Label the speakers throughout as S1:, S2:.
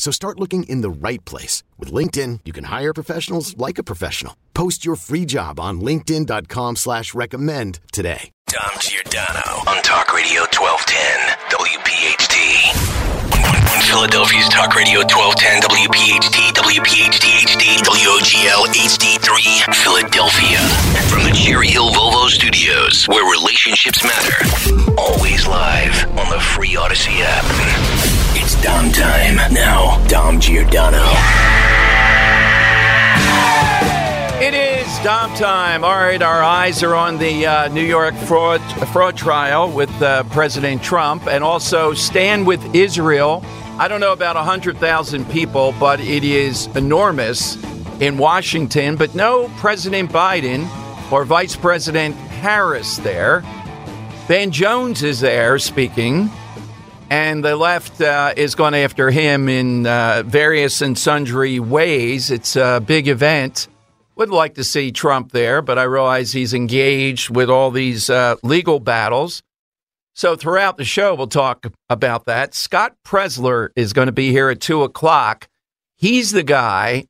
S1: So start looking in the right place. With LinkedIn, you can hire professionals like a professional. Post your free job on linkedin.com slash recommend today.
S2: Dom Giordano on Talk Radio 1210 WPHT. Philadelphia's Talk Radio 1210 WPHT WPHT HD WOGL HD3 Philadelphia. From the Cherry Hill Volvo Studios, where relationships matter. Always live on the free Audacy app. Dom time. Now, Dom Giordano.
S3: It is Dom time. All right, our eyes are on the uh, New York fraud fraud trial with uh, President Trump, and also stand with Israel. I don't know about hundred thousand people, but it is enormous in Washington. But no President Biden or Vice President Harris there. Van Jones is there speaking, and the left uh, is going after him in uh, various and sundry ways. It's a big event. Would like to see Trump there, but I realize he's engaged with all these uh, legal battles. So throughout the show, we'll talk about that. Scott Presler is going to be here at two o'clock. He's the guy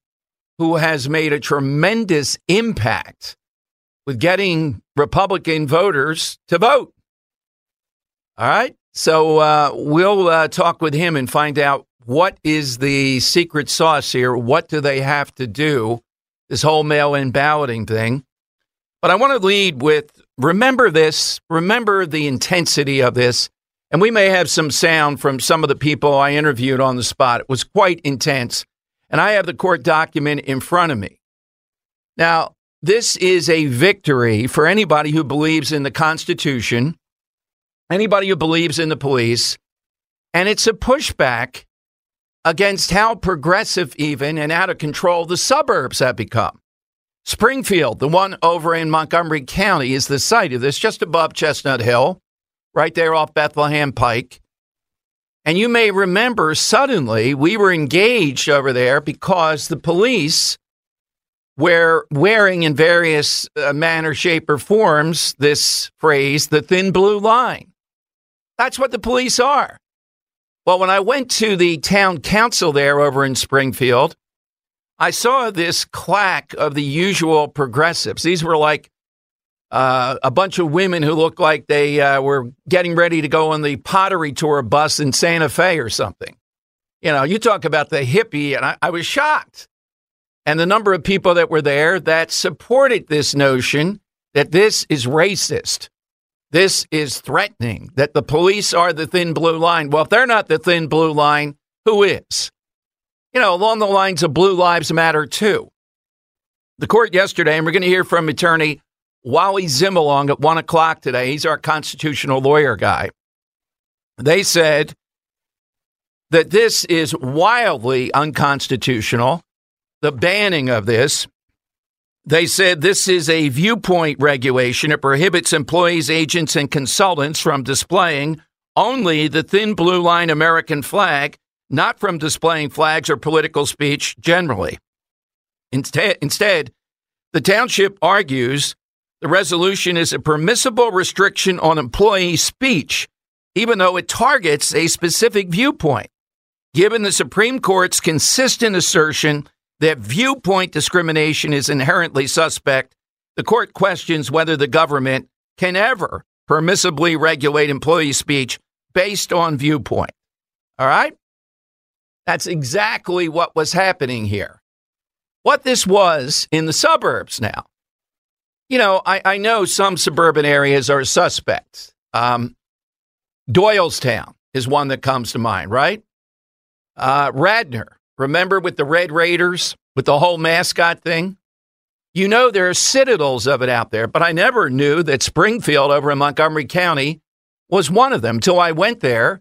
S3: who has made a tremendous impact with getting Republican voters to vote. All right. So uh, we'll uh, talk with him and find out what is the secret sauce here. What do they have to do? This whole mail in balloting thing. But I want to lead with remember this, remember the intensity of this. And we may have some sound from some of the people I interviewed on the spot. It was quite intense. And I have the court document in front of me. Now, this is a victory for anybody who believes in the Constitution, anybody who believes in the police, and it's a pushback against how progressive, even and out of control the suburbs have become. Springfield, the one over in Montgomery County, is the site of this, just above Chestnut Hill, right there off Bethlehem Pike. And you may remember suddenly we were engaged over there because the police were wearing in various uh, manner, shape, or forms this phrase, the thin blue line. That's what the police are. Well, when I went to the town council there over in Springfield, I saw this claque of the usual progressives. These were like uh, a bunch of women who looked like they uh, were getting ready to go on the pottery tour bus in Santa Fe or something. You know, you talk about the hippie, and I, I was shocked. And the number of people that were there that supported this notion that this is racist. This is threatening, that the police are the thin blue line. Well, if they're not the thin blue line, who is? You know, along the lines of Blue Lives Matter, too. The court yesterday, and we're going to hear from attorney Wally Zimolong at one o'clock today. He's our constitutional lawyer guy. They said that this is wildly unconstitutional, the banning of this. They said this is a viewpoint regulation. It prohibits employees, agents, and consultants from displaying only the thin blue line American flag, not from displaying flags or political speech generally. Instead, instead, the township argues the resolution is a permissible restriction on employee speech, even though it targets a specific viewpoint. Given the Supreme Court's consistent assertion that viewpoint discrimination is inherently suspect, the court questions whether the government can ever permissibly regulate employee speech based on viewpoint. All right? That's exactly what was happening here. What this was in the suburbs now. You know, I, I know some suburban areas are suspects. Um, Doylestown is one that comes to mind, right? Uh, Radnor, remember with the Red Raiders, with the whole mascot thing? You know, there are citadels of it out there, but I never knew that Springfield over in Montgomery County was one of them until I went there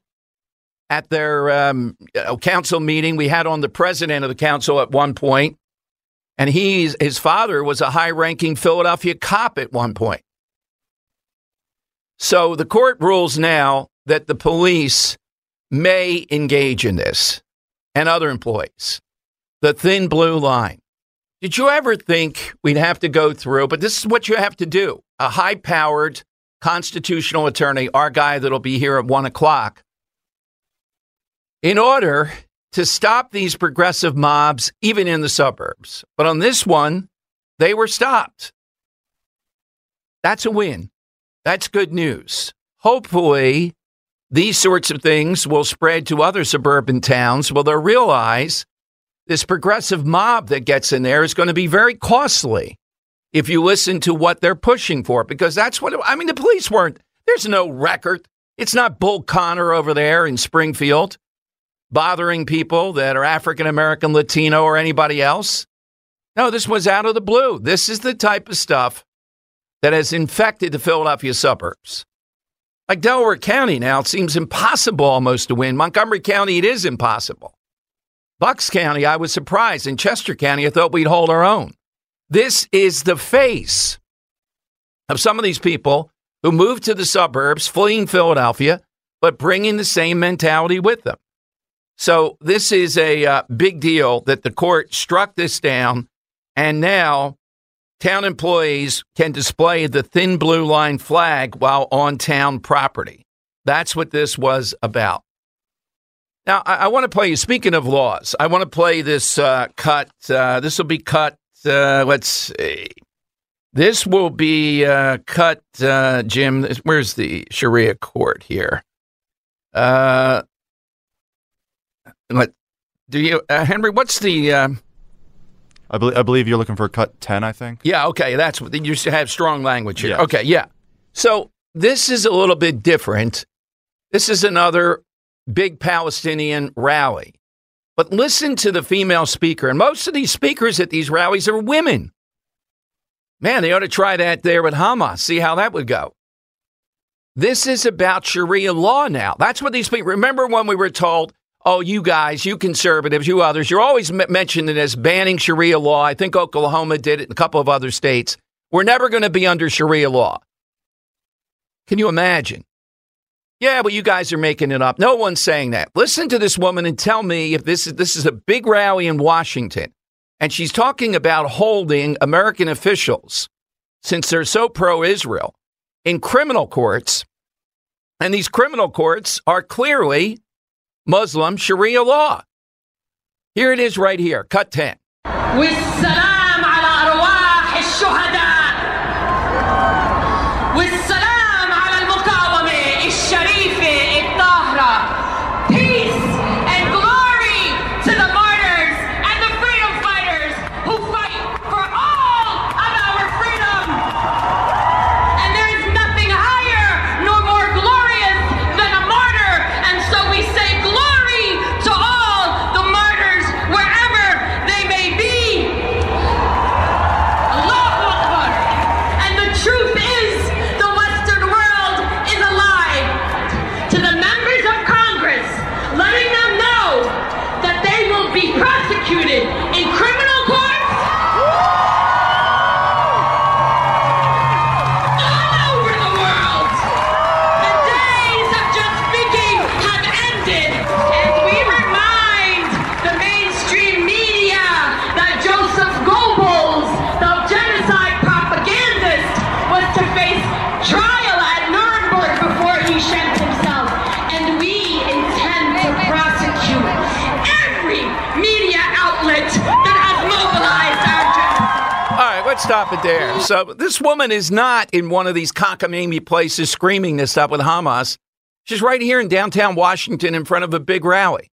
S3: at their um, council meeting. We had on the president of the council at one point, and he's, his father was a high ranking Philadelphia cop at one point. So the court rules now that the police may engage in this and other employees. The thin blue line. Did you ever think we'd have to go through? But this is what you have to do. A high powered constitutional attorney, our guy that'll be here at one o'clock, in order to stop these progressive mobs, even in the suburbs. But on this one, they were stopped. That's a win. That's good news. Hopefully, these sorts of things will spread to other suburban towns. Well, they'll realize this progressive mob that gets in there is going to be very costly if you listen to what they're pushing for, because that's what I mean. The police weren't, there's no record. It's not Bull Connor over there in Springfield bothering people that are African American, Latino, or anybody else. No, this was out of the blue. This is the type of stuff that has infected the Philadelphia suburbs. Like Delaware County now, it seems impossible almost to win. Montgomery County, it is impossible. Bucks County, I was surprised. In Chester County, I thought we'd hold our own. This is the face of some of these people who moved to the suburbs, fleeing Philadelphia, but bringing the same mentality with them. So this is a uh, big deal that the court struck this down, and now town employees can display the thin blue line flag while on town property. That's what this was about. Now, I, I want to play you, speaking of laws, I want to play this uh, cut. Uh, this will be cut, uh, let's see. This will be uh, cut, uh, Jim. Where's the Sharia court here? Uh, let, do you, Henry, what's the.
S4: I, believe, I believe you're looking for cut 10, I think.
S3: Yeah, okay. That's what you have strong language here.
S4: Yes.
S3: Okay, yeah. So this is a little bit different. This is another big Palestinian rally. But listen to the female speaker. And most of these speakers at these rallies are women. Man, they ought to try that there with Hamas, see how that would go. This is about Sharia law now. That's what these people remember when we were told, oh, you guys, you conservatives, you others, you're always m- mentioning as banning Sharia law. I think Oklahoma did it a couple of other states. We're never going to be under Sharia law. Can you imagine? Yeah, but you guys are making it up. No one's saying that. Listen to this woman and tell me if this is this is a big rally in Washington. And she's talking about holding American officials, since they're so pro Israel, in criminal courts. And these criminal courts are clearly Muslim Sharia law. Here it is right here, cut 10. Stop it there. So this woman is not in one of these cockamamie places screaming this stuff with Hamas. She's right here in downtown Washington in front of a big rally.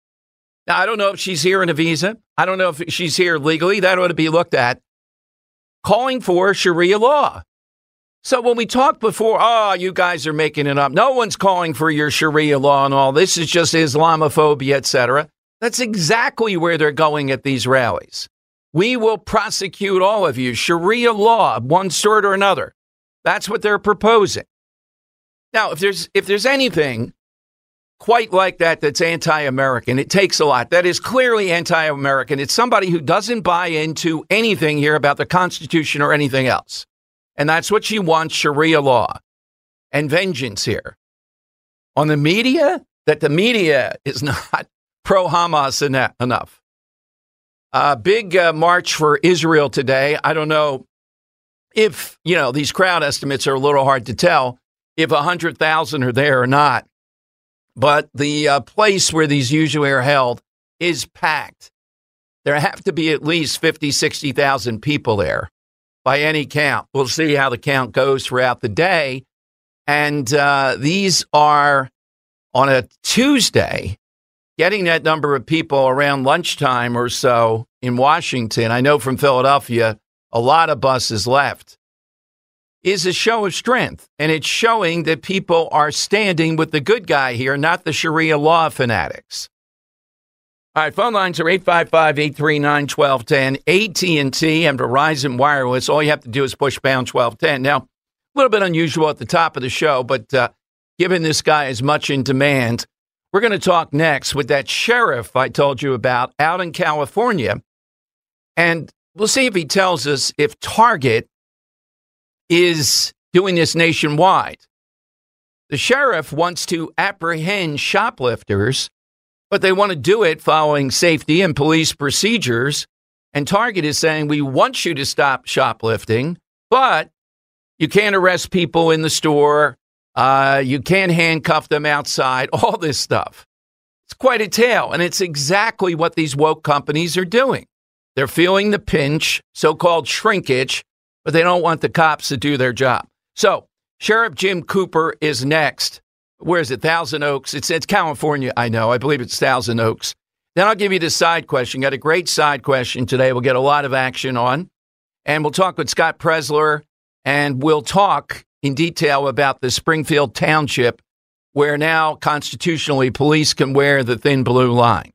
S3: Now, I don't know if she's here in a visa. I don't know if she's here legally. That ought to be looked at. Calling for Sharia law. So when we talked before, oh, you guys are making it up. No one's calling for your Sharia law and all. This is just Islamophobia, etc. That's exactly where they're going at these rallies. We will prosecute all of you. Sharia law, one sort or another. That's what they're proposing. Now, if there's if there's anything quite like that that's anti-American, it takes a lot. That is clearly anti-American. It's somebody who doesn't buy into anything here about the Constitution or anything else. And that's what she wants Sharia law and vengeance here. On the media, that the media is not pro Hamas enough. A big uh, march for Israel today. I don't know if, you know, these crowd estimates are a little hard to tell if 100,000 are there or not. But the uh, place where these usually are held is packed. There have to be at least 50, 60,000 people there by any count. We'll see how the count goes throughout the day. And uh, these are on a Tuesday, getting that number of people around lunchtime or so in Washington. I know from Philadelphia, a lot of buses left is a show of strength. And it's showing that people are standing with the good guy here, not the Sharia law fanatics. All right, phone lines are 855-839-1210, AT&T and Verizon Wireless. All you have to do is push pound 1210. Now, a little bit unusual at the top of the show, but uh, given this guy is much in demand, we're going to talk next with that sheriff I told you about out in California. And we'll see if he tells us if Target is doing this nationwide. The sheriff wants to apprehend shoplifters, but they want to do it following safety and police procedures. And Target is saying, we want you to stop shoplifting, but you can't arrest people in the store. Uh, you can't handcuff them outside, all this stuff. It's quite a tale. And it's exactly what these woke companies are doing. They're feeling the pinch, so called shrinkage, but they don't want the cops to do their job. So, Sheriff Jim Cooper is next. Where is it? Thousand Oaks. It's, it's California, I know. I believe it's Thousand Oaks. Then I'll give you the side question. Got a great side question today. We'll get a lot of action on. And we'll talk with Scott Presler and we'll talk in detail about the Springfield Township, where now constitutionally police can wear the thin blue line.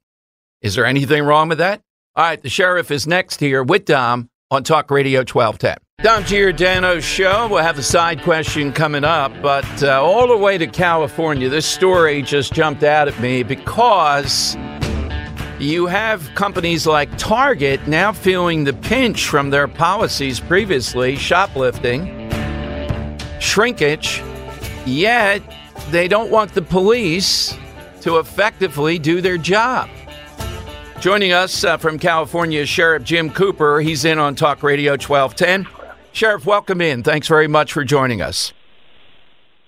S3: Is there anything wrong with that? All right, the sheriff is next here with Dom on Talk Radio 1210. Dom Giordano's show. We'll have a side question coming up, but uh, all the way to California, this story just jumped out at me because you have companies like Target now feeling the pinch from their policies previously, shoplifting, shrinkage, yet they don't want the police to effectively do their job. Joining us uh, from California, Sheriff Jim Cooper. He's in on Talk Radio 1210. Sheriff, welcome in. Thanks very much for joining us.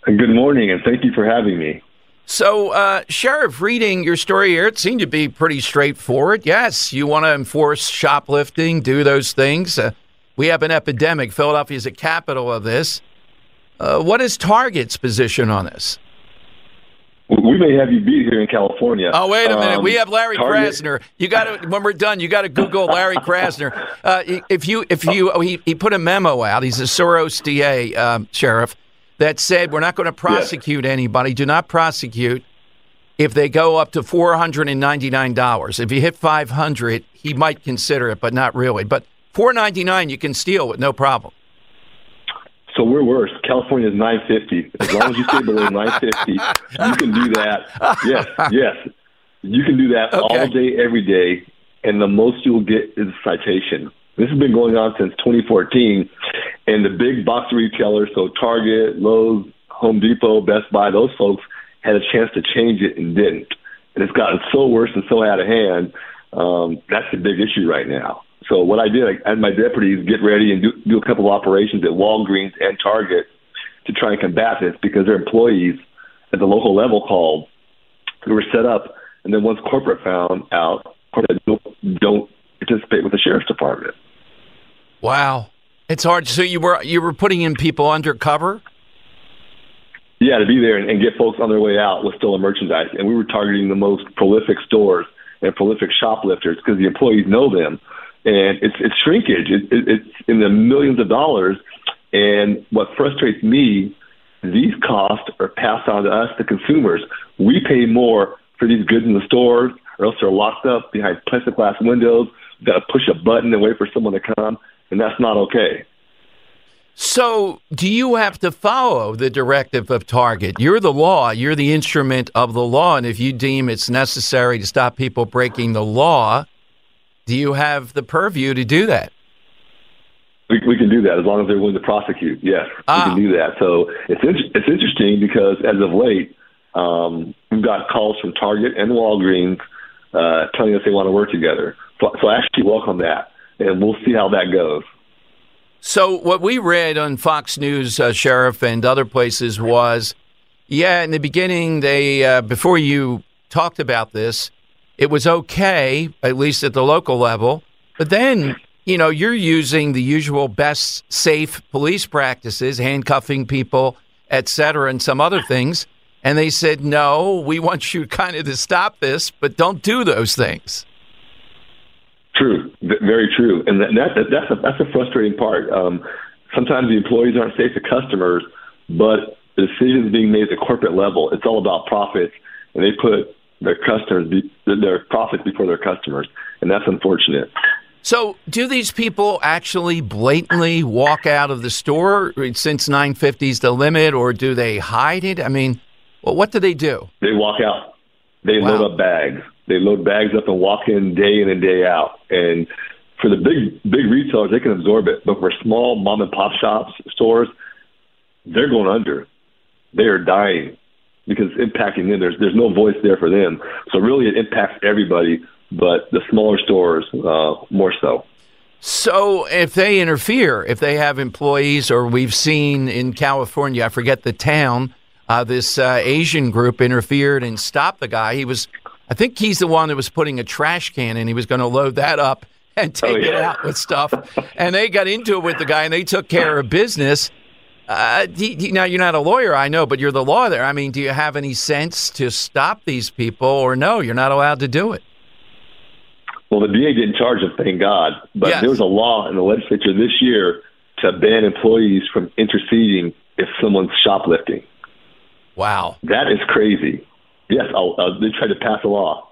S5: Good morning, and thank you for having me.
S3: So, uh, Sheriff, reading your story here, it seemed to be pretty straightforward. Yes, you want to enforce shoplifting, do those things. Uh, we have an epidemic. Philadelphia is a capital of this. Uh, what is Target's position on this?
S5: We may have you beat here in California.
S3: Oh, wait a minute.
S5: Um,
S3: we have Larry
S5: Target-
S3: Krasner. You got to when we're done. You got to Google Larry Krasner. Uh, if you if you oh, he he put a memo out. He's a Soros DA um, sheriff that said we're not going to prosecute anybody. Do not prosecute if they go up to four hundred and ninety nine dollars. If you hit five hundred, he might consider it, but not really. But four ninety nine, you can steal with no problem.
S5: So we're worse. California is 950. As long as you stay below 950, you can do that. Yes, yes. You can do that
S3: Okay.
S5: all day, every day, and the most you'll get is a citation. This has been going on since 2014, and the big box retailers, so Target, Lowe's, Home Depot, Best Buy, those folks had a chance to change it and didn't. And it's gotten so worse and so out of hand. Um, that's the big issue right now. So what I did, I had my deputies get ready and do, do a couple of operations at Walgreens and Target to try and combat this because their employees at the local level called who were set up, and then once corporate found out, corporate don't, don't participate with the sheriff's department.
S3: Wow, it's hard. So you were you were putting in people undercover.
S5: Yeah, to be there and, and get folks on their way out with stolen merchandise, and we were targeting the most prolific stores and prolific shoplifters because the employees know them, and it's it's shrinkage. It, it, it's in the millions of dollars, and what frustrates me, these costs are passed on to us, the consumers. We pay more for these goods in the stores, or else they're locked up behind plexiglass windows. We've got to push a button and wait for someone to come, and that's not okay.
S3: So, do you have to follow the directive of Target? You're the law, you're the instrument of the law, and if you deem it's necessary to stop people breaking the law, do you have the purview to do that?
S5: We, we can do that as long as they're willing to prosecute. Yes,
S3: Ah.
S5: we can do that. So it's in, it's interesting because as of late, um, we've got calls from Target and Walgreens uh, telling us they want to work together. So, so I actually welcome that, and we'll see how that goes.
S3: So, what we read on Fox News, uh, Sheriff, and other places was, yeah, in the beginning, they uh, before you talked about this, it was okay, at least at the local level. But then, you know, you're using the usual best safe police practices, handcuffing people, et cetera, and some other things. And they said, no, we want you kind of to stop this, but don't do those things.
S5: True, very true, and that, that that's a that's a frustrating part. Um, sometimes the employees aren't safe to customers, but the decisions being made at the corporate level, it's all about profits, and they put their customers, be, their profits before their customers, and that's unfortunate.
S3: So, do these people actually blatantly walk out of the store since 950 is the limit, or do they hide it? I mean, well, what do they do?
S5: They walk out, they
S3: Wow.
S5: load up bags, they load bags up and walk in day in and day out, and for the big big retailers, they can absorb it, but for small mom and pop shops, stores, they're going under. They are dying because it's impacting them. There's there's no voice there for them. So really, it impacts everybody, but the smaller stores uh, more so.
S3: So, if they interfere, if they have employees, or we've seen in California, I forget the town, uh, this uh, Asian group interfered and stopped the guy. He was, I think he's the one that was putting a trash can in. He was going to load that up and take it
S5: yeah.
S3: out with stuff. and they got into it with the guy and they took care of business. Uh, do, do, now, you're not a lawyer, I know, but you're the law there. I mean, do you have any sense to stop these people, or no, you're not allowed to do it?
S5: Well, the DA didn't charge them, thank God. But
S3: Yes.
S5: there was a law in the legislature this year to ban employees from interceding if someone's shoplifting.
S3: Wow.
S5: That is crazy. Yes, I'll, uh, they tried to pass a law.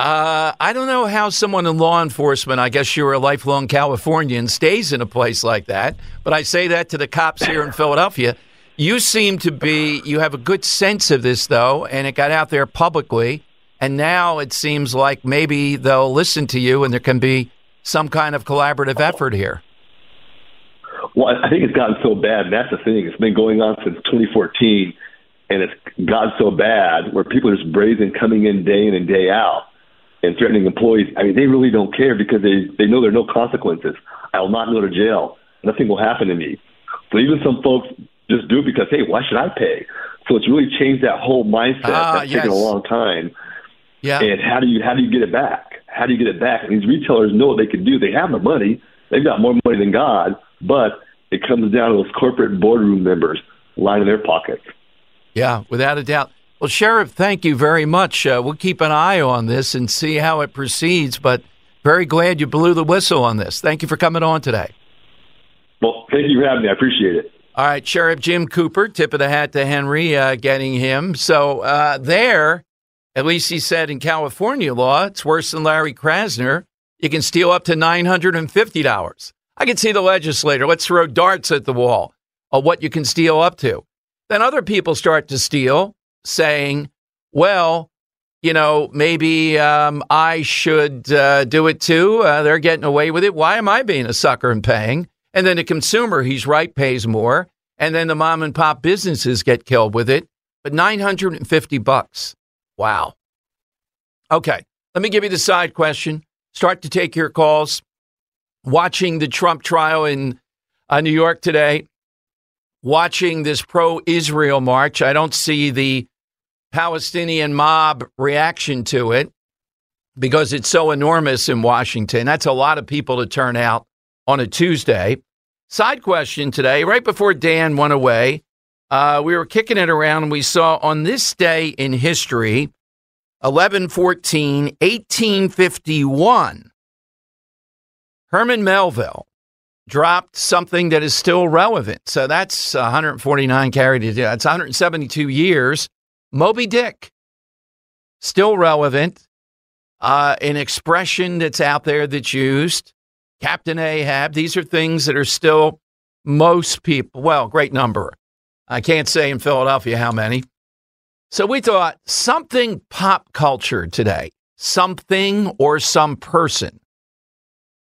S3: Uh, I don't know how someone in law enforcement, I guess you're a lifelong Californian, stays in a place like that. But I say that to the cops here in Philadelphia. You seem to be, you have a good sense of this, though, and it got out there publicly. And now it seems like maybe they'll listen to you and there can be some kind of collaborative effort here.
S5: Well, I think it's gotten so bad. And that's the thing. It's been going on since 2014, and it's gotten so bad where people are just brazen coming in day in and day out and threatening employees. I mean, they really don't care because they they know there are no consequences. I will not go to jail. Nothing will happen to me. So even some folks just do it because hey, why should I pay? So it's really changed that whole mindset.
S3: Ah,
S5: That's taken a long time.
S3: Yeah.
S5: And how do you how do you get it back? How do you get it back? And these retailers know what they can do. They have the money. They've got more money than God, but it comes down to those corporate boardroom members lining their pockets.
S3: Yeah, without a doubt. Well, Sheriff, thank you very much. Uh, we'll keep an eye on this and see how it proceeds, but very glad you blew the whistle on this. Thank you for coming on today.
S5: Well, thank you for having me. I appreciate it.
S3: All right, Sheriff Jim Cooper, tip of the hat to Henry, uh, getting him. So uh, there, at least he said in California law, it's worse than Larry Krasner. You can steal up to $950. I can see the legislator. Let's throw darts at the wall of what you can steal up to. Then other people start to steal, saying, well, you know, maybe um, I should uh, do it too. Uh, they're getting away with it. Why am I being a sucker and paying? And then the consumer, he's right, pays more. And then the mom and pop businesses get killed with it. But 950 bucks. Wow. Okay. Let me give you the side question. Start to take your calls. Watching the Trump trial in uh, New York today, watching this pro Israel march, I don't see the Palestinian mob reaction to it because it's so enormous in Washington. That's a lot of people to turn out on a Tuesday. Side question today, right before Dan went away, uh, we were kicking it around and we saw on this day in history, 11 14, 1851. Herman Melville dropped something that is still relevant. So that's 149 carried it. That's 172 years. Moby Dick, still relevant. Uh, an expression that's out there that's used. Captain Ahab. These are things that are still most people, well, great number. I can't say in Philadelphia how many. So we thought something pop culture today, something or some person,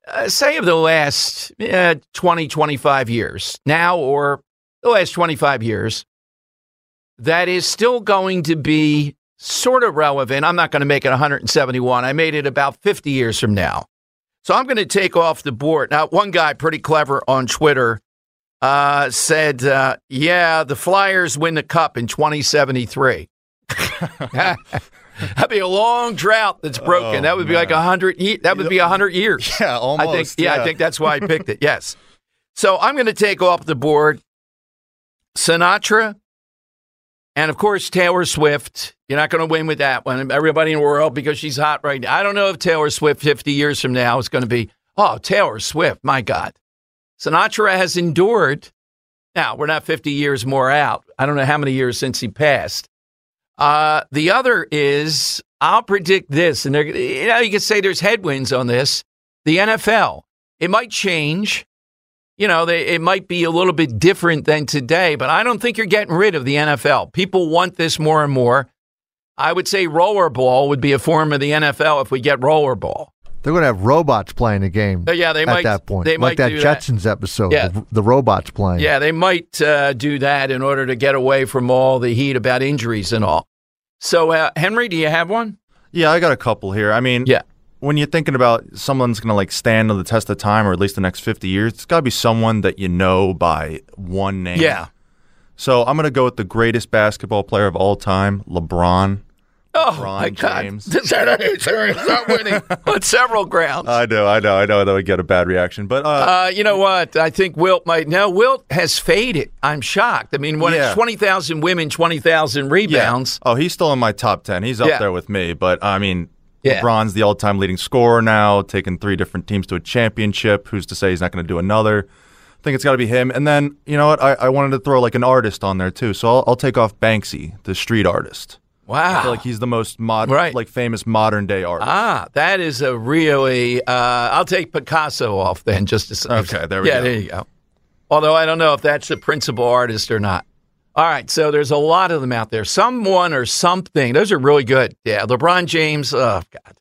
S3: uh, say of the last uh, 20, 25 years, now or the last 25 years, that is still going to be sort of relevant. I'm not going to make it 171. I made it about 50 years from now. So I'm going to take off the board. Now, one guy pretty clever on Twitter uh, said, uh, yeah, the Flyers win the cup in 2073. That'd be a long drought that's broken.
S4: Oh,
S3: that would be like a hundred. That would be a hundred years.
S4: Yeah, almost.
S3: I think. Yeah, I think that's why I picked it. Yes. So I'm going to take off the board Sinatra, and of course Taylor Swift. You're not going to win with that one. Everybody in the world because she's hot right now. I don't know if Taylor Swift 50 years from now is going to be. Oh, Taylor Swift. My God. Sinatra has endured. Now we're not 50 years more out. I don't know how many years since he passed. Uh, the other is I'll predict this, and you know you could say there's headwinds on this. The NFL, it might change. You know, they, it might be a little bit different than today, but I don't think you're getting rid of the NFL. People want this more and more. I would say rollerball would be a form of the NFL if we get rollerball.
S6: They're going to have robots playing the game.
S3: Uh, yeah, they
S6: at
S3: might-
S6: that point,
S3: they
S6: like
S3: might
S6: that
S3: do that.
S6: Jetsons episode.
S3: Yeah.
S6: The, the robots playing.
S3: Yeah, they might uh, do that in order to get away from all the heat about injuries and all. So, uh, Henry, do you have one?
S4: Yeah, I got a couple here. I mean,
S3: Yeah.
S4: When you're thinking about someone's going to like stand on the test of time or at least the next 50 years, it's got to be someone that you know by one name.
S3: Yeah.
S4: So I'm going to go with the greatest basketball player of all time, LeBron.
S3: Oh
S4: LeBron
S3: my God!
S4: James.
S3: This is not winning on several grounds.
S4: I know, I know, I know that would get a bad reaction, but uh,
S3: Uh, you know what? I think Wilt might. No, Wilt has faded. I'm shocked. I mean, when
S4: Yeah.
S3: it's 20,000 women, 20,000 rebounds.
S4: Oh, he's still in my top 10. He's up
S3: Yeah.
S4: there with me. But, I mean,
S3: Yeah.
S4: LeBron's the all time leading scorer now, taking three different teams to a championship. Who's to say he's not going to do another? I think it's got to be him. And then, you know what? I, I wanted to throw like an artist on there, too. So I'll, I'll take off Banksy, the street artist.
S3: Wow.
S4: I feel like he's the most mod-
S3: Right.
S4: like famous modern day artist.
S3: Ah, that is a really. Uh, I'll take Picasso off then, just to say.
S4: Okay, there we
S3: yeah,
S4: go.
S3: there you go. Although I don't know if that's the principal artist or not. All right, so there's a lot of them out there. Someone or something. Those are really good. Yeah, LeBron James. Oh God,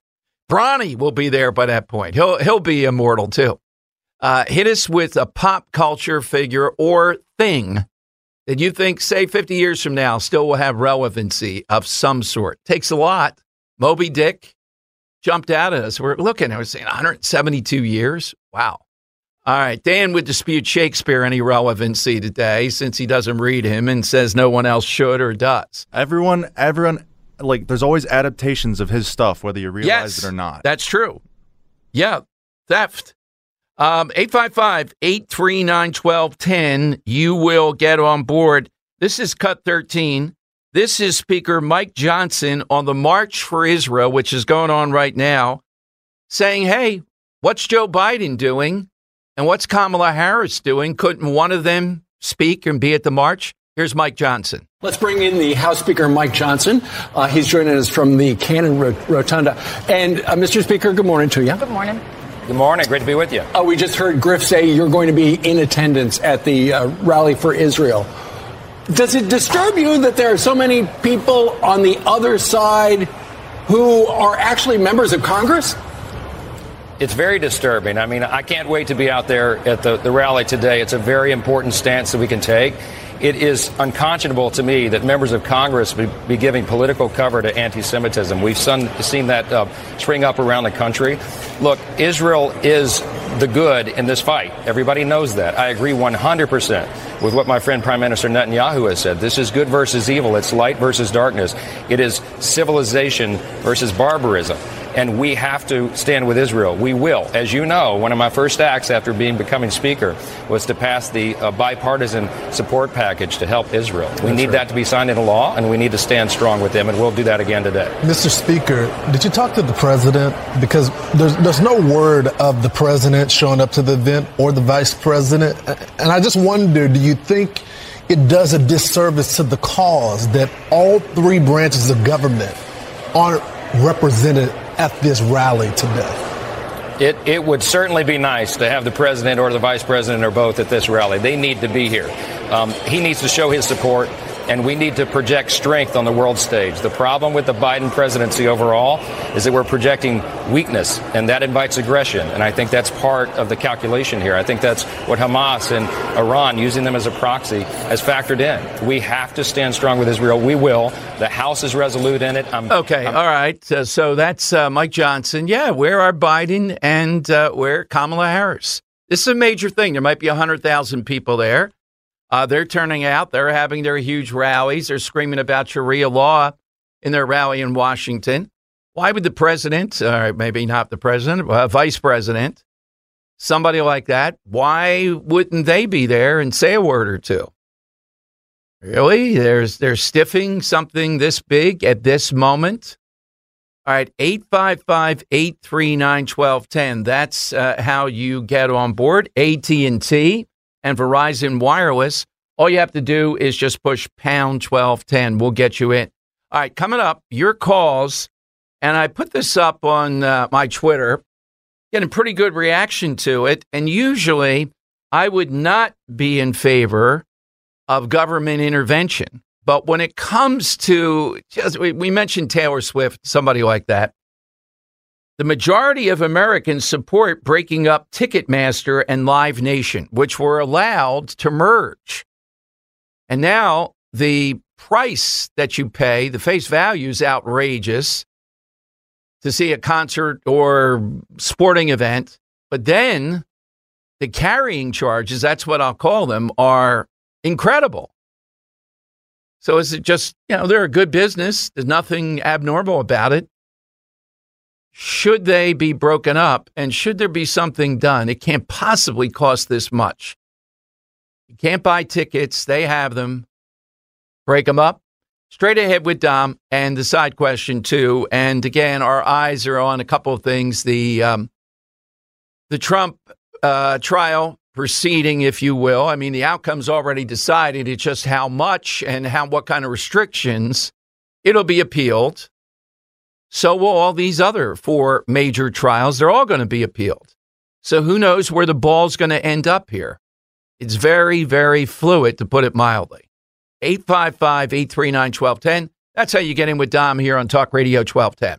S3: Bronny will be there by that point. He'll he'll be immortal too. Uh, hit us with a pop culture figure or thing that you think, say, 50 years from now, still will have relevancy of some sort. Takes a lot. Moby Dick jumped out at us. We're looking, I was saying 172 years. Wow. All right. Dan would dispute Shakespeare any relevancy today since he doesn't read him and says no one else should or does.
S4: Everyone, everyone, like, there's always adaptations of his stuff, whether you realize
S3: yes,
S4: it or not.
S3: That's true. Yeah. Theft. Um, 855 839 1210. You will get on board. This is Cut 13. This is Speaker Mike Johnson on the March for Israel, which is going on right now, saying, hey, what's Joe Biden doing? And what's Kamala Harris doing? Couldn't one of them speak and be at the march? Here's Mike Johnson.
S7: Let's bring in the House Speaker, Mike Johnson. Uh, he's joining us from the Cannon Rotunda. And, uh, Mr. Speaker, good morning to you.
S8: Good morning. Good morning. Great to be with you.
S7: Uh, we just heard Griff say you're going to be in attendance at the uh, rally for Israel. Does it disturb you that there are so many people on the other side who are actually members of Congress?
S8: It's very disturbing. I mean, I can't wait to be out there at the, the rally today. It's a very important stance that we can take. It is unconscionable to me that members of Congress be, be giving political cover to anti Semitism. We've son, seen that uh, spring up around the country. Look, Israel is the good in this fight. Everybody knows that. I agree 100% with what my friend Prime Minister Netanyahu has said. This is good versus evil, it's light versus darkness, it is civilization versus barbarism. And we have to stand with Israel. We will. As you know, one of my first acts after being becoming Speaker was to pass the uh, bipartisan support package to help Israel. We need that to be signed into law, and we need to stand strong with them, and we'll do that again today.
S9: Mr. Speaker, did you talk to the president? Because there's there's no word of the president showing up to the event or the vice president, and I just wonder, do you think? It does a disservice to the cause that all three branches of government aren't represented at this rally today.
S8: It, it would certainly be nice to have the president or the vice president or both at this rally. They need to be here. Um, he needs to show his support, and we need to project strength on the world stage. The problem with the Biden presidency overall is that we're projecting weakness, and that invites aggression. And I think that's part of the calculation here. I think that's what Hamas and Iran, using them as a proxy, has factored in. We have to stand strong with Israel. We will. The House is resolute in it. I'm,
S3: Okay,
S8: I'm-
S3: all right. Uh, so that's uh, Mike Johnson. Yeah, where are Biden and uh, where Kamala Harris? This is a major thing. There might be 100,000 people there. Uh, they're turning out. They're having their huge rallies. They're screaming about Sharia law in their rally in Washington. Why would the president, or maybe not the president, uh, vice president, somebody like that, why wouldn't they be there and say a word or two? Really? There's they're stiffing something this big at this moment? All right, 855-839-1210. That's uh, how you get on board. AT&T and Verizon Wireless. All you have to do is just push pound 1210. We'll get you in. All right, coming up, your calls. And I put this up on uh, my Twitter, getting pretty good reaction to it. And usually I would not be in favor of government intervention. But when it comes to just, we, we mentioned Taylor Swift, somebody like that. The majority of Americans support breaking up Ticketmaster and Live Nation, which were allowed to merge. And now the price that you pay, the face value is outrageous to see a concert or sporting event. But then the carrying charges, that's what I'll call them, are incredible. So is it just, you know, they're a good business. There's nothing abnormal about it. Should they be broken up and should there be something done? It can't possibly cost this much. You can't buy tickets. They have them. Break them up. Straight ahead with Dom and the side question too. And again, our eyes are on a couple of things. The um, the Trump uh, trial proceeding, if you will. I mean, the outcome's already decided. It's just how much and how what kind of restrictions it'll be appealed. So will all these other four major trials. They're all going to be appealed. So who knows where the ball's going to end up here? It's very, very fluid, to put it mildly. 855 839 1210. That's how you get in with Dom here on Talk Radio 1210.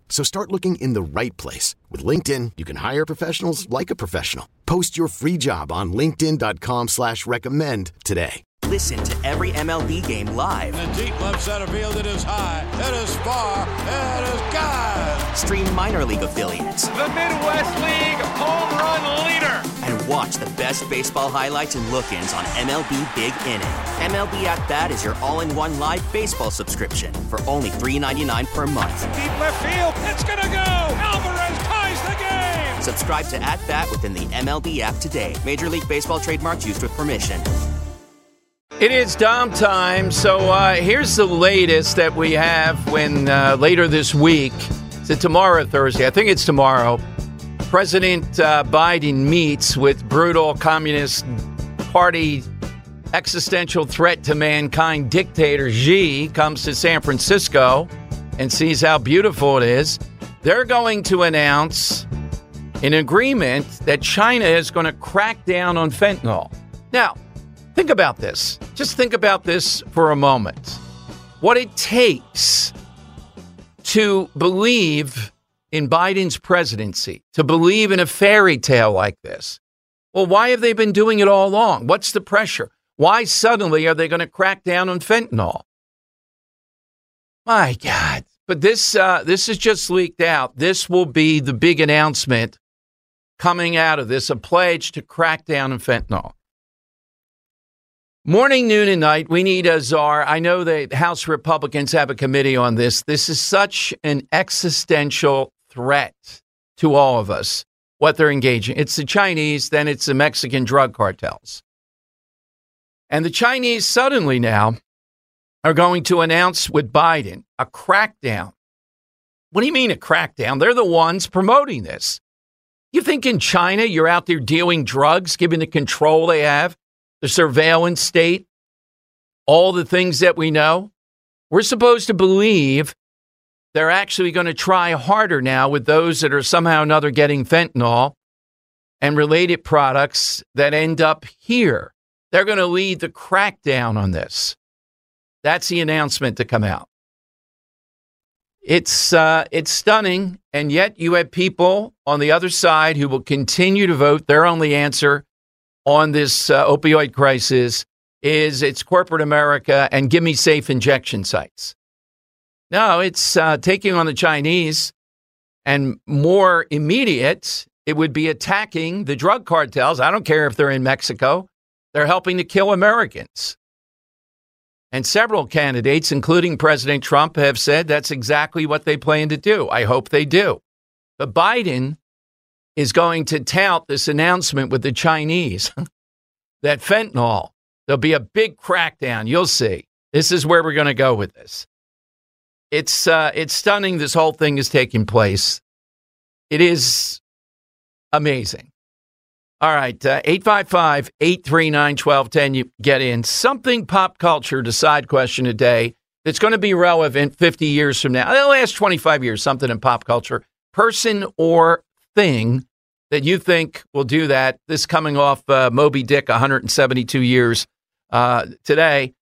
S1: So start looking in the right place. With LinkedIn, you can hire professionals like a professional. Post your free job on linkedin.com slash recommend today.
S10: Listen to every MLB game live.
S11: In the deep left center field, it is high, it is far, it is God.
S10: Stream minor league affiliates.
S12: The Midwest League home run leader.
S10: And watch the best baseball highlights and look-ins on MLB Big Inning. MLB At Bat is your all-in-one live baseball subscription for only $3.99 per month.
S12: Deep left field, it's gonna go. Alvarez ties the game.
S10: Subscribe to At Bat within the MLB app today. Major League Baseball trademarks used with permission.
S3: It is Dom time. So uh, here's the latest that we have when uh, later this week, is it tomorrow or Thursday? I think it's tomorrow. President uh, Biden meets with brutal Communist Party existential threat to mankind dictator Xi, comes to San Francisco and sees how beautiful it is. They're going to announce an agreement that China is going to crack down on fentanyl. Now, think about this. Just think about this for a moment. What it takes to believe in Biden's presidency, to believe in a fairy tale like this. Well, why have they been doing it all along? What's the pressure? Why suddenly are they going to crack down on fentanyl? My God. But this uh, this is just leaked out. This will be the big announcement coming out of this, a pledge to crack down on fentanyl. Morning, noon, and night, we need a czar. I know the House Republicans have a committee on this. This is such an existential threat to all of us, what they're engaging. It's the Chinese, then it's the Mexican drug cartels. And the Chinese suddenly now are going to announce with Biden a crackdown. What do you mean a crackdown? They're the ones promoting this. You think in China you're out there dealing drugs, given the control they have, the surveillance state, all the things that we know? We're supposed to believe they're actually going to try harder now with those that are somehow or another getting fentanyl and related products that end up here. They're going to lead the crackdown on this. That's the announcement to come out. It's uh, it's stunning, and yet you have people on the other side who will continue to vote. Their only answer on this uh, opioid crisis is it's corporate America and give me safe injection sites. No, it's uh, taking on the Chinese, and more immediate, it would be attacking the drug cartels. I don't care if they're in Mexico; they're helping to kill Americans. And several candidates, including President Trump, have said that's exactly what they plan to do. I hope they do. But Biden is going to tout this announcement with the Chinese that fentanyl, there'll be a big crackdown. You'll see. This is where we're going to go with this. It's, uh, it's stunning this whole thing is taking place. It is amazing. All right, uh, 855 839 1210. You get in something pop culture decide question today that's going to be relevant 50 years from now. The last 25 years, something in pop culture, person or thing that you think will do that. This coming off uh, Moby Dick, 172 years uh, today.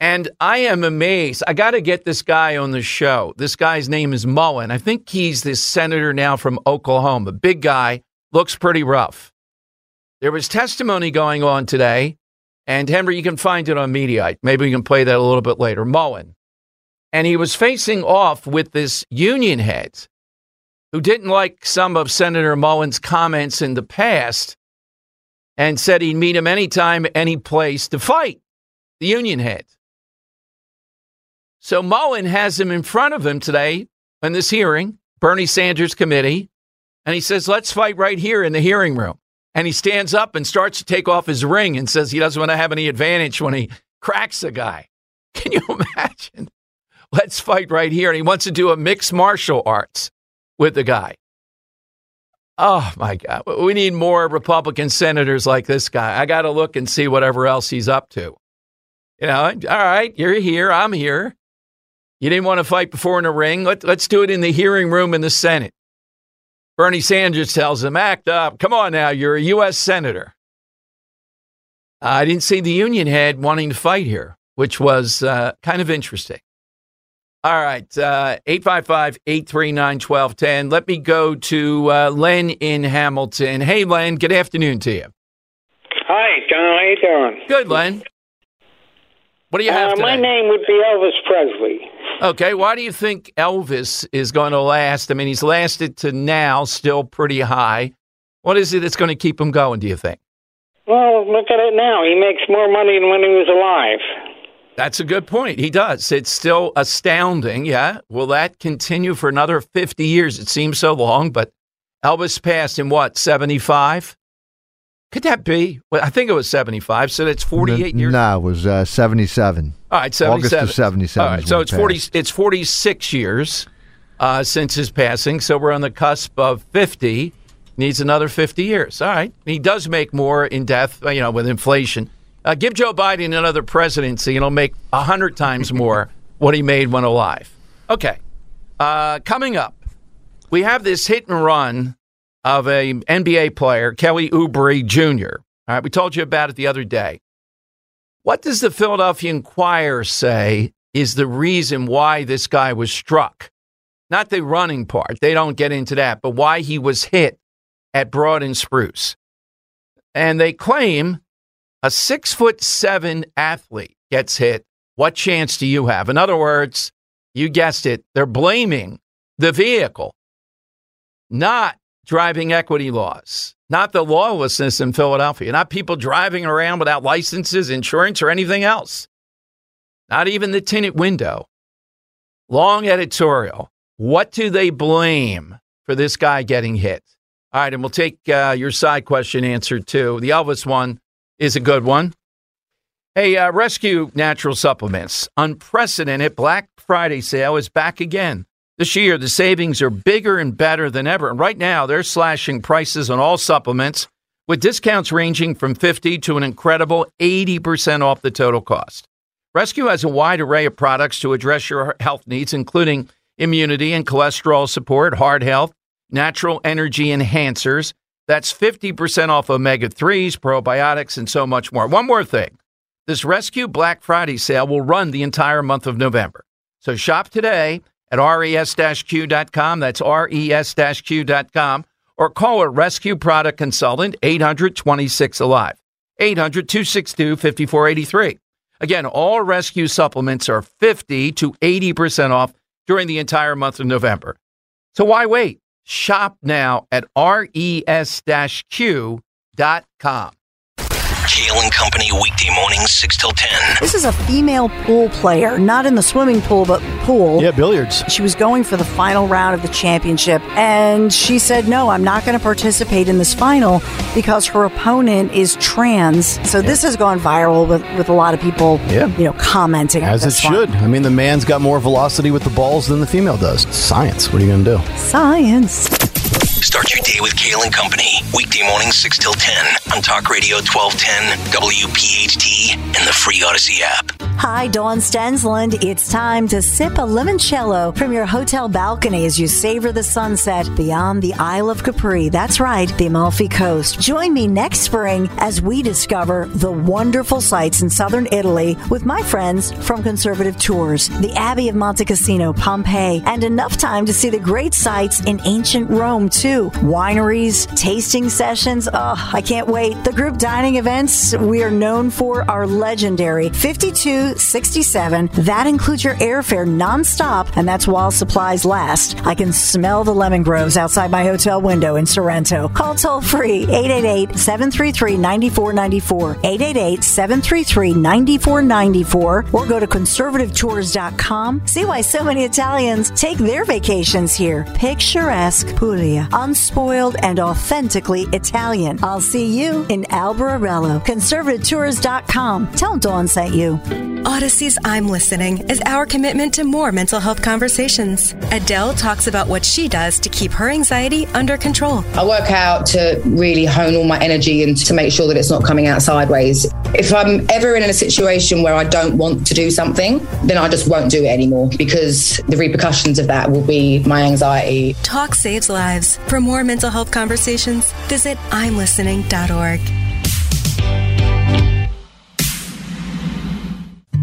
S3: And I am amazed. I got to get this guy on the show. This guy's name is Mullin. I think he's this senator now from Oklahoma. Big guy, looks pretty rough. There was testimony going on today, and Henry, you can find it on Mediaite. Maybe we can play that a little bit later. Mullin. And he was facing off with this union head who didn't like some of Senator Mullin's comments in the past and said he'd meet him anytime, any place to fight the union head. So Mullin has him in front of him today in this hearing, Bernie Sanders committee, and he says, let's fight right here in the hearing room and he stands up and starts to take off his ring and says he doesn't want to have any advantage when he cracks a guy. Can you imagine? Let's fight right here. And he wants to do a mixed martial arts with the guy. Oh my God. We need more Republican senators like this guy. I got to look and see whatever else he's up to. You know, all right, you're here. I'm here. You didn't want to fight before in a ring. Let, let's do it in the hearing room in the Senate. Bernie Sanders tells him, act up. Come on now, you're a U.S. Senator. I didn't see the union head wanting to fight here, which was uh, kind of interesting. All right, uh, 855 839 1210. Let me go to uh, Len in Hamilton. Hey, Len, good afternoon to you.
S13: Hi, John. How you doing?
S3: Good, Len. What do you have
S13: Uh, my name would be Elvis Presley.
S3: Okay, why do you think Elvis is going to last? I mean, he's lasted to now, still pretty high. What is it that's going to keep him going, do you think?
S13: Well, look at it now. He makes more money than when he was alive.
S3: That's a good point. He does. It's still astounding. Yeah. Will that continue for another 50 years? It seems so long, but Elvis passed in what, 75? Could that be? Well, I think it was 75. So that's 48 years.
S6: No, it was uh, 77.
S3: All right, 77.
S6: August of 77.
S3: All right, so it's 40
S6: passed.
S3: it's 46 years uh, since his passing. So we're on the cusp of 50. Needs another 50 years. All right. He does make more in death, uh, you know, with inflation. Uh, give Joe Biden another presidency, and he'll make 100 times more what he made when alive. Okay. Uh, coming up, we have this hit and run of a NBA player, Kelly Oubre Jr. All right. We told you about it the other day. What does the Philadelphia Inquirer say is the reason why this guy was struck? Not the running part. They don't get into that, but why he was hit at Broad and Spruce. And they claim a six foot seven athlete gets hit. What chance do you have? In other words, you guessed it, they're blaming the vehicle, not driving equity laws, not the lawlessness in Philadelphia, not people driving around without licenses, insurance, or anything else, not even the tenant window. Long editorial. What do they blame for this guy getting hit? All right, and we'll take uh, your side question answered too. The Elvis one is a good one. Hey, uh, Rescue Natural Supplements. Unprecedented Black Friday sale is back again. This year, the savings are bigger and better than ever. And right now, they're slashing prices on all supplements with discounts ranging from 50 to an incredible 80% off the total cost. Rescue has a wide array of products to address your health needs, including immunity and cholesterol support, heart health, natural energy enhancers. That's 50% off omega 3s, probiotics, and so much more. One more thing this Rescue Black Friday sale will run the entire month of November. So shop today at res q.com. That's res q.com. Or call a rescue product consultant 826 Alive, 800 262 5483. Again, all rescue supplements are 50 to 80% off during the entire month of November. So why wait? Shop now at res q.com.
S2: Kale and Company weekday mornings 6 till 10.
S14: This is a female pool player, not in the swimming pool, but pool.
S15: Yeah, billiards.
S14: She was going for the final round of the championship, and she said, No, I'm not going to participate in this final because her opponent is trans. So this has gone viral with, with a lot of people,
S15: Yeah.
S14: you know, commenting. on
S15: As it
S14: this one.
S15: should. I mean, the man's got more velocity with the balls than the female does. Science. What are you going to do?
S14: Science.
S2: Start your day with Kale and Company. Weekday mornings 6 till 10 on Talk Radio 1210, WPHT, and the free Audacy app.
S14: Hi, Dawn Stensland. It's time to sip a limoncello from your hotel balcony as you savor the sunset beyond the Isle of Capri. That's right, the Amalfi Coast. Join me next spring as we discover the wonderful sights in southern Italy with my friends from Conservative Tours, the Abbey of Monte Cassino, Pompeii, and enough time to see the great sights in ancient Rome, too. Wineries, tasting sessions. Oh, I can't wait. The group dining events we are known for are legendary. 5267. That includes your airfare nonstop, and that's while supplies last. I can smell the lemon groves outside my hotel window in Sorrento. Call toll free 888 733 9494. 888 733 9494. Or go to conservativetours.com. See why so many Italians take their vacations here. Picturesque Puglia. Unspoiled and authentically Italian. I'll see you in Alberobello. Conservativetours.com. Tell Dawn sent you.
S16: Audacy's I'm Listening is our commitment to more mental health conversations. Adele talks about what she does to keep her anxiety under control.
S17: I work out to really hone all my energy and to make sure that it's not coming out sideways. If I'm ever in a situation where I don't want to do something, then I just won't do it anymore because the repercussions of that will be my anxiety.
S16: Talk saves lives. For more mental health conversations, visit imlistening.org.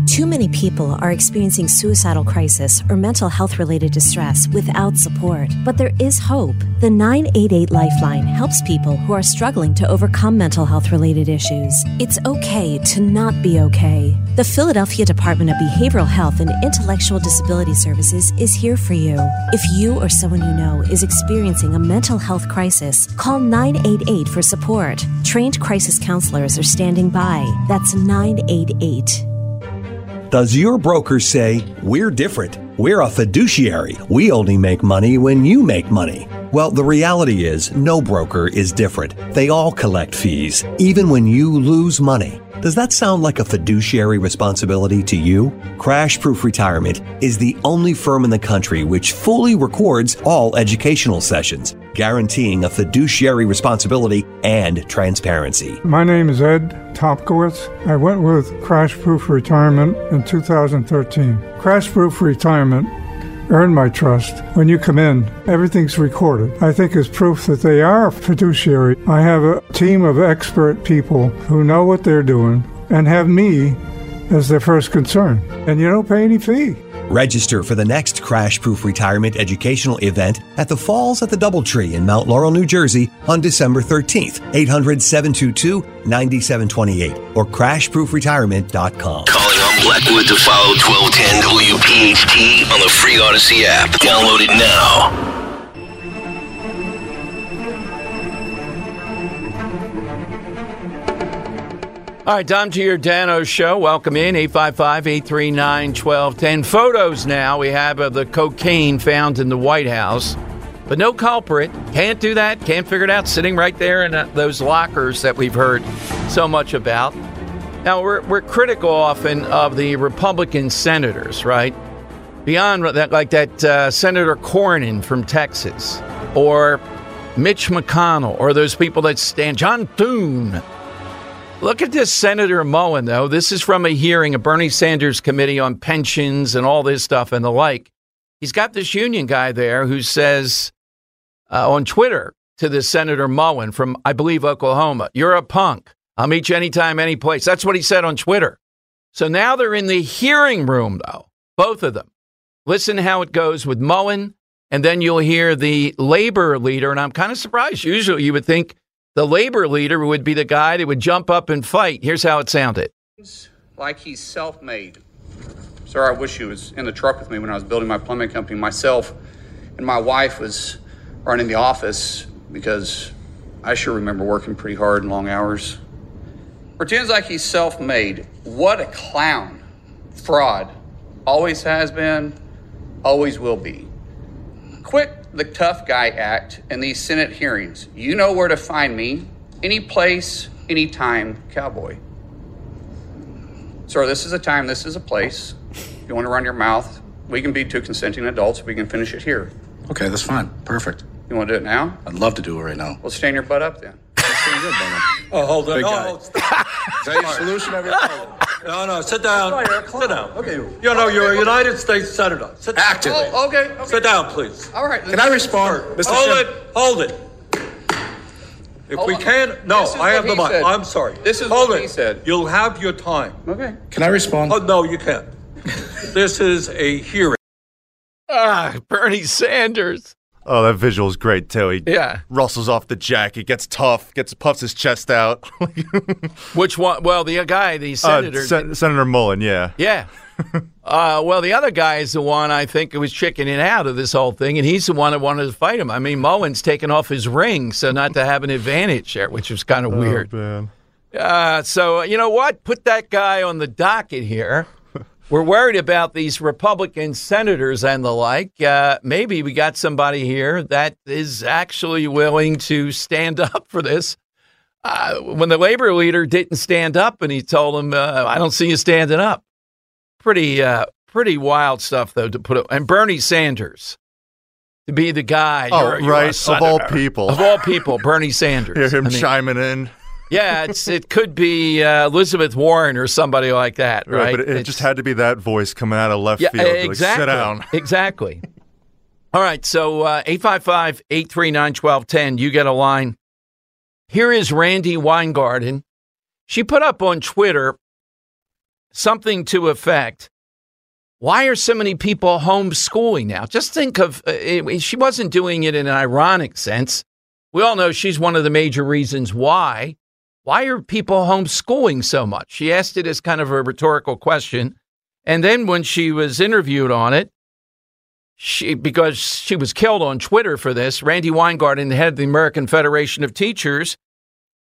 S18: Too many people are experiencing suicidal crisis or mental health related distress without support. But there is hope. The 988 Lifeline helps people who are struggling to overcome mental health related issues. It's okay to not be okay. The Philadelphia Department of Behavioral Health and Intellectual Disability Services is here for you. If you or someone you know is experiencing a mental health crisis, call 988 for support. Trained crisis counselors are standing by. That's 988.
S19: Does your broker say, We're different? We're a fiduciary. We only make money when you make money. Well, the reality is, no broker is different. They all collect fees, even when you lose money. Does that sound like a fiduciary responsibility to you? Crash Proof Retirement is the only firm in the country which fully records all educational sessions, guaranteeing a fiduciary responsibility and transparency.
S20: My name is Ed Topkowitz. I went with Crash Proof Retirement in 2013. Crash Proof Retirement earn my trust. When you come in, everything's recorded. I think is proof that they are fiduciary. I have a team of expert people who know what they're doing and have me as their first concern. And you don't pay any fee.
S19: Register for the next Crash Proof Retirement Educational event at the Falls at the Doubletree in Mount Laurel, New Jersey on December 13th. 800 722 9728 or crashproofretirement.com.
S2: Calling on Blackwood to follow 1210 WPHT on the free Audacy app. Download it now.
S3: All right, Dom Giordano show. Welcome in, 855-839-1210. Photos now we have of the cocaine found in the White House, but no culprit. Can't do that. Can't figure it out. Sitting right there in uh, those lockers that we've heard so much about. Now, we're, we're critical often of the Republican senators, right? Beyond that, like that uh, Senator Cornyn from Texas, or Mitch McConnell, or those people that stand, John Thune. Look at this Senator Mullin, though. This is from a hearing of Bernie Sanders committee on pensions and all this stuff and the like. He's got this union guy there who says uh, on Twitter to this Senator Mullin from, I believe, Oklahoma, You're a punk. I'll meet you anytime, any place. That's what he said on Twitter. So now they're in the hearing room, though, both of them. Listen how it goes with Mullin, and then you'll hear the labor leader. And I'm kind of surprised. Usually you would think the labor leader would be the guy that would jump up and fight. Here's how it sounded.
S21: like he's self-made. Sir, I wish he was in the truck with me when I was building my plumbing company. Myself and my wife was running the office because I sure remember working pretty hard and long hours. Pretends like he's self-made. What a clown. Fraud. Always has been, always will be. Quit the tough guy act in these Senate hearings. You know where to find me. Any place, anytime, cowboy. Sir, this is a time, this is a place. If you want to run your mouth, we can be two consenting adults. We can finish it here.
S22: Okay, that's fine. Perfect.
S21: You want to do it now?
S22: I'd love to do it right now.
S21: Well, stand your butt up then.
S22: Oh, hold on.
S21: Big
S22: No,
S21: guy.
S22: no, stop. Is that your solution? No, no, sit down. Sit down. Okay. You know, you're a United States Senator. Sit down.
S21: Actively. Oh, okay, okay.
S22: Sit down, please.
S21: All right.
S22: Can I respond? Mr.
S21: Hold
S22: Hold it. Hold it. If we can, no,
S21: This is
S22: I have the
S21: he
S22: mic.
S21: said.
S22: I'm sorry.
S21: This is
S22: Hold
S21: what
S22: it.
S21: he said.
S22: You'll have your time.
S21: Okay.
S22: Can I respond? Oh, no, you can't. this is a hearing.
S3: Ah, Bernie Sanders.
S4: Oh, that visual is great too. He
S3: Yeah.
S4: rustles off the jacket, gets tough, gets puffs his chest out.
S3: Which one? Well, the guy, the
S4: Uh,
S3: senator.
S4: Sen- Senator Mullin, yeah.
S3: Yeah. uh, well, the other guy is the one I think was chickening out of this whole thing, and he's the one that wanted to fight him. I mean, Mullin's taken off his ring, so not to have an advantage there, which was kind of weird.
S4: Oh, man.
S3: Uh, so, you know what? Put that guy on the docket here. We're worried about these Republican senators and the like. Uh, maybe we got somebody here that is actually willing to stand up for this. Uh, when the labor leader didn't stand up and he told him, uh, I don't see you standing up. Pretty, uh, pretty wild stuff, though, to put it. And Bernie Sanders to be the guy.
S4: Oh,
S3: you're- you're
S4: right, of all people.
S3: Of all people, Bernie Sanders.
S4: Hear him
S3: I mean,
S4: chiming in.
S3: Yeah, it's it could be uh, Elizabeth Warren or somebody like that, right?
S4: But it,
S3: It's-
S4: just had to be that voice coming out of left
S3: yeah,
S4: field. to, like,
S3: exactly.
S4: sit down.
S3: exactly. All right, so uh, 855 839 1210, you get a line. Here is Randi Weingarten. She put up on Twitter something to effect. Why are so many people homeschooling now? Just think of uh, it, she wasn't doing it in an ironic sense. We all know she's one of the major reasons why. Why are people homeschooling so much? She asked it as kind of a rhetorical question. And then when she was interviewed on it, she because she was killed on Twitter for this, Randi Weingarten, the head of the American Federation of Teachers,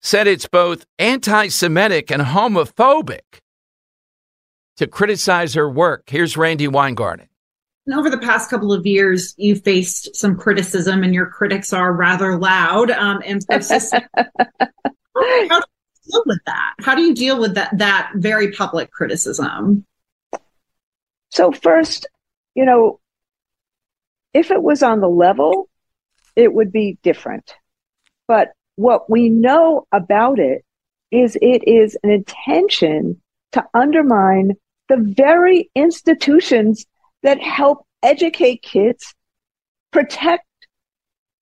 S3: said it's both anti Semitic and homophobic to criticize her work. Here's Randi Weingarten.
S23: And over the past couple of years, you faced some criticism, and your critics are rather loud um, and persistent. How do you deal with that? How do you deal with that that very public criticism?
S24: So first, you know, if it was on the level, it would be different. But what we know about it is it is an intention to undermine the very institutions that help educate kids, protect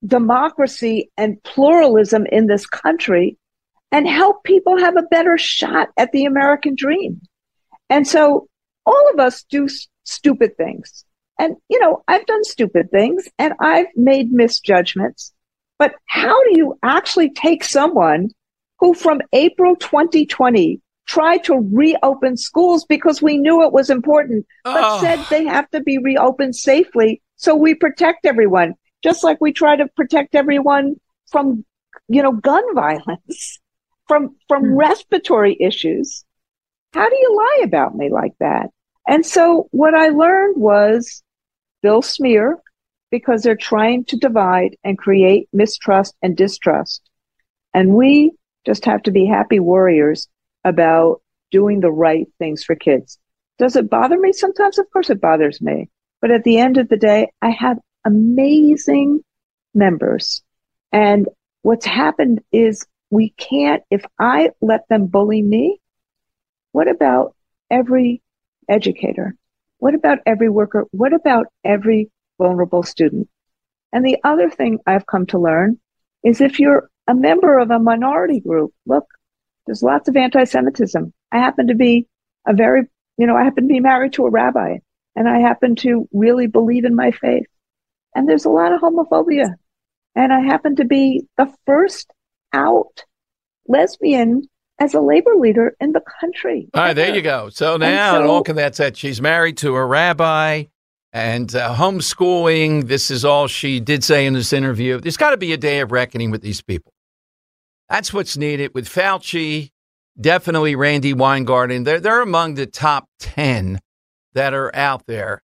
S24: democracy and pluralism in this country, and help people have a better shot at the American dream. And so all of us do s- stupid things. And, you know, I've done stupid things and I've made misjudgments. But how do you actually take someone who from April 2020 tried to reopen schools because we knew it was important, but
S25: Oh.
S24: said they have to be reopened safely so we protect everyone, just like we try to protect everyone from, you know, gun violence, from from hmm. respiratory issues. How do you lie about me like that? And so what I learned was they'll smear because they're trying to divide and create mistrust and distrust. And we just have to be happy warriors about doing the right things for kids. Does it bother me sometimes? Of course it bothers me. But at the end of the day, I have amazing members. And what's happened is we can't, if I let them bully me, what about every educator? What about every worker? What about every vulnerable student? And the other thing I've come to learn is if you're a member of a minority group, look, there's lots of anti-Semitism. I happen to be a very, you know, I happen to be married to a rabbi and I happen to really believe in my faith. And there's a lot of homophobia. And I happen to be the first out lesbian as a labor leader in the country.
S3: All right, there you go. So now
S24: so-
S3: it all that's that she's married to a rabbi and uh, homeschooling. This is all she did say in this interview. There's got to be a day of reckoning with these people. That's what's needed with Fauci. Definitely Randi Weingarten. They're they're among the top ten that are out there,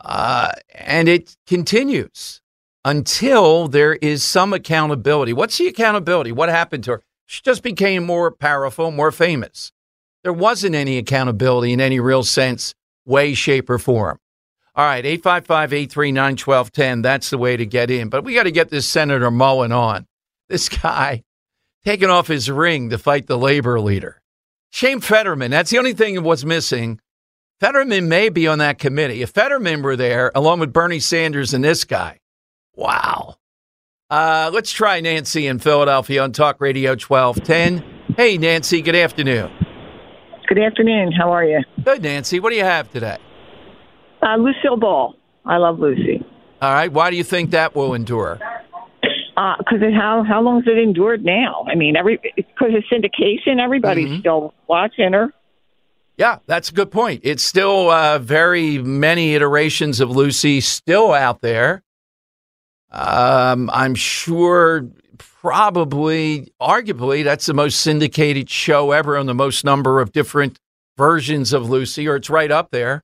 S3: uh, and it continues until there is some accountability. What's the accountability? What happened to her? She just became more powerful, more famous. There wasn't any accountability in any real sense, way, shape, or form. All right, 855 839 1210. That's the way to get in. But we got to get this Senator Mullin on. This guy taking off his ring to fight the labor leader. Shame Fetterman. That's the only thing that was missing. Fetterman may be on that committee. If Fetterman were there, along with Bernie Sanders and this guy, wow. Uh, let's try Nancy in Philadelphia on Talk Radio 1210. Hey, Nancy, good afternoon.
S25: Good afternoon. How are you?
S3: Good, Nancy. What do you have today?
S25: Uh, Lucille Ball. I love Lucy.
S3: All right. Why do you think that will endure?
S25: Because Uh, how how long has it endured now? I mean, every because of syndication, everybody's
S3: Mm-hmm.
S25: still watching her.
S3: Yeah, that's a good point. It's still uh, very many iterations of Lucy still out there. Um, I'm sure, probably, arguably, that's the most syndicated show ever on the most number of different versions of Lucy, or it's right up there.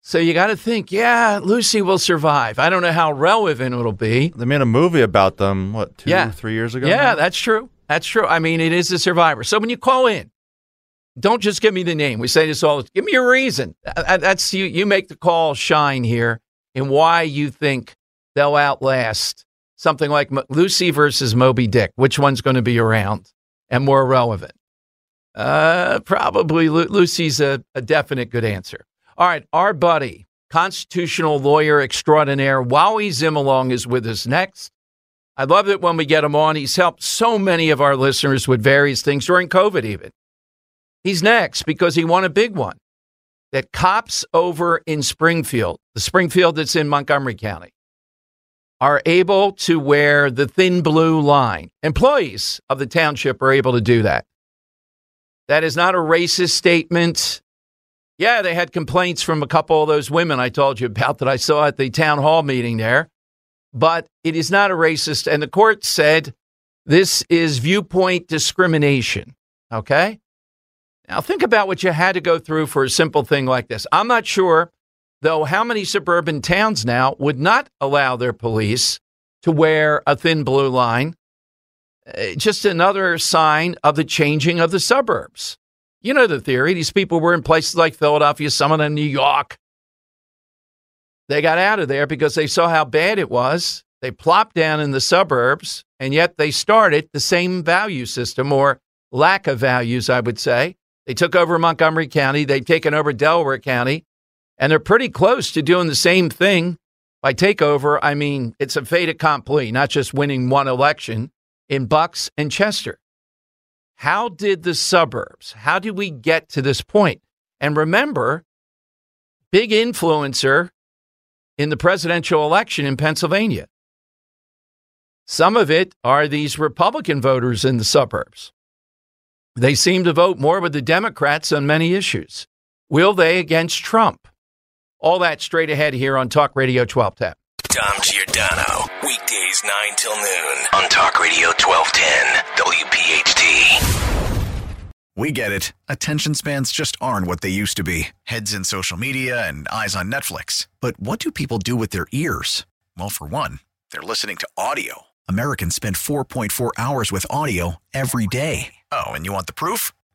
S3: So you got to think, yeah, Lucy will survive. I don't know how relevant it'll be.
S4: They made a movie about them, what, two,
S3: Yeah.
S4: three years ago?
S3: Yeah,
S4: now?
S3: that's true. That's true. I mean, it is a survivor. So when you call in, don't just give me the name. We say this all. Give me a reason. Uh, That's you. You make the call shine here, and why you think they'll outlast something like Lucy versus Moby Dick. Which one's going to be around and more relevant? Uh, probably Lu- Lucy's a, a definite good answer. All right, our buddy, constitutional lawyer extraordinaire, Wally Zimolong is with us next. I love it when we get him on. He's helped so many of our listeners with various things during COVID, even. He's next because he won a big one that cops over in Springfield, the Springfield that's in Montgomery County, are able to wear the thin blue line. Employees of the township are able to do that. That is not a racist statement. Yeah, they had complaints from a couple of those women I told you about that I saw at the town hall meeting there but it is not a racist. And the court said this is viewpoint discrimination. Okay. Now think about what you had to go through for a simple thing like this. I'm not sure Though, how many suburban towns now would not allow their police to wear a thin blue line? Uh, just another sign of the changing of the suburbs. You know the theory. These people were in places like Philadelphia, some of them in New York. They got out of there because they saw how bad it was. They plopped down in the suburbs, and yet they started the same value system or lack of values, I would say. They took over Montgomery County, they've taken over Delaware County, and they're pretty close to doing the same thing by takeover. I mean, it's a fait accompli, not just winning one election in Bucks and Chester. How did the suburbs, how did we get to this point? And remember, big influencer in the presidential election in Pennsylvania. Some of it are these Republican voters in the suburbs. They seem to vote more with the Democrats on many issues. Will they against Trump? All that straight ahead here on Talk Radio 1210.
S2: Dom Giordano, weekdays 9 till noon on Talk Radio 1210, WPHT.
S26: We get it. Attention spans just aren't what they used to be heads in social media and eyes on Netflix. But what do people do with their ears? Well, for one, they're listening to audio. Americans spend 4.4 hours with audio every day. Oh, and you want the proof?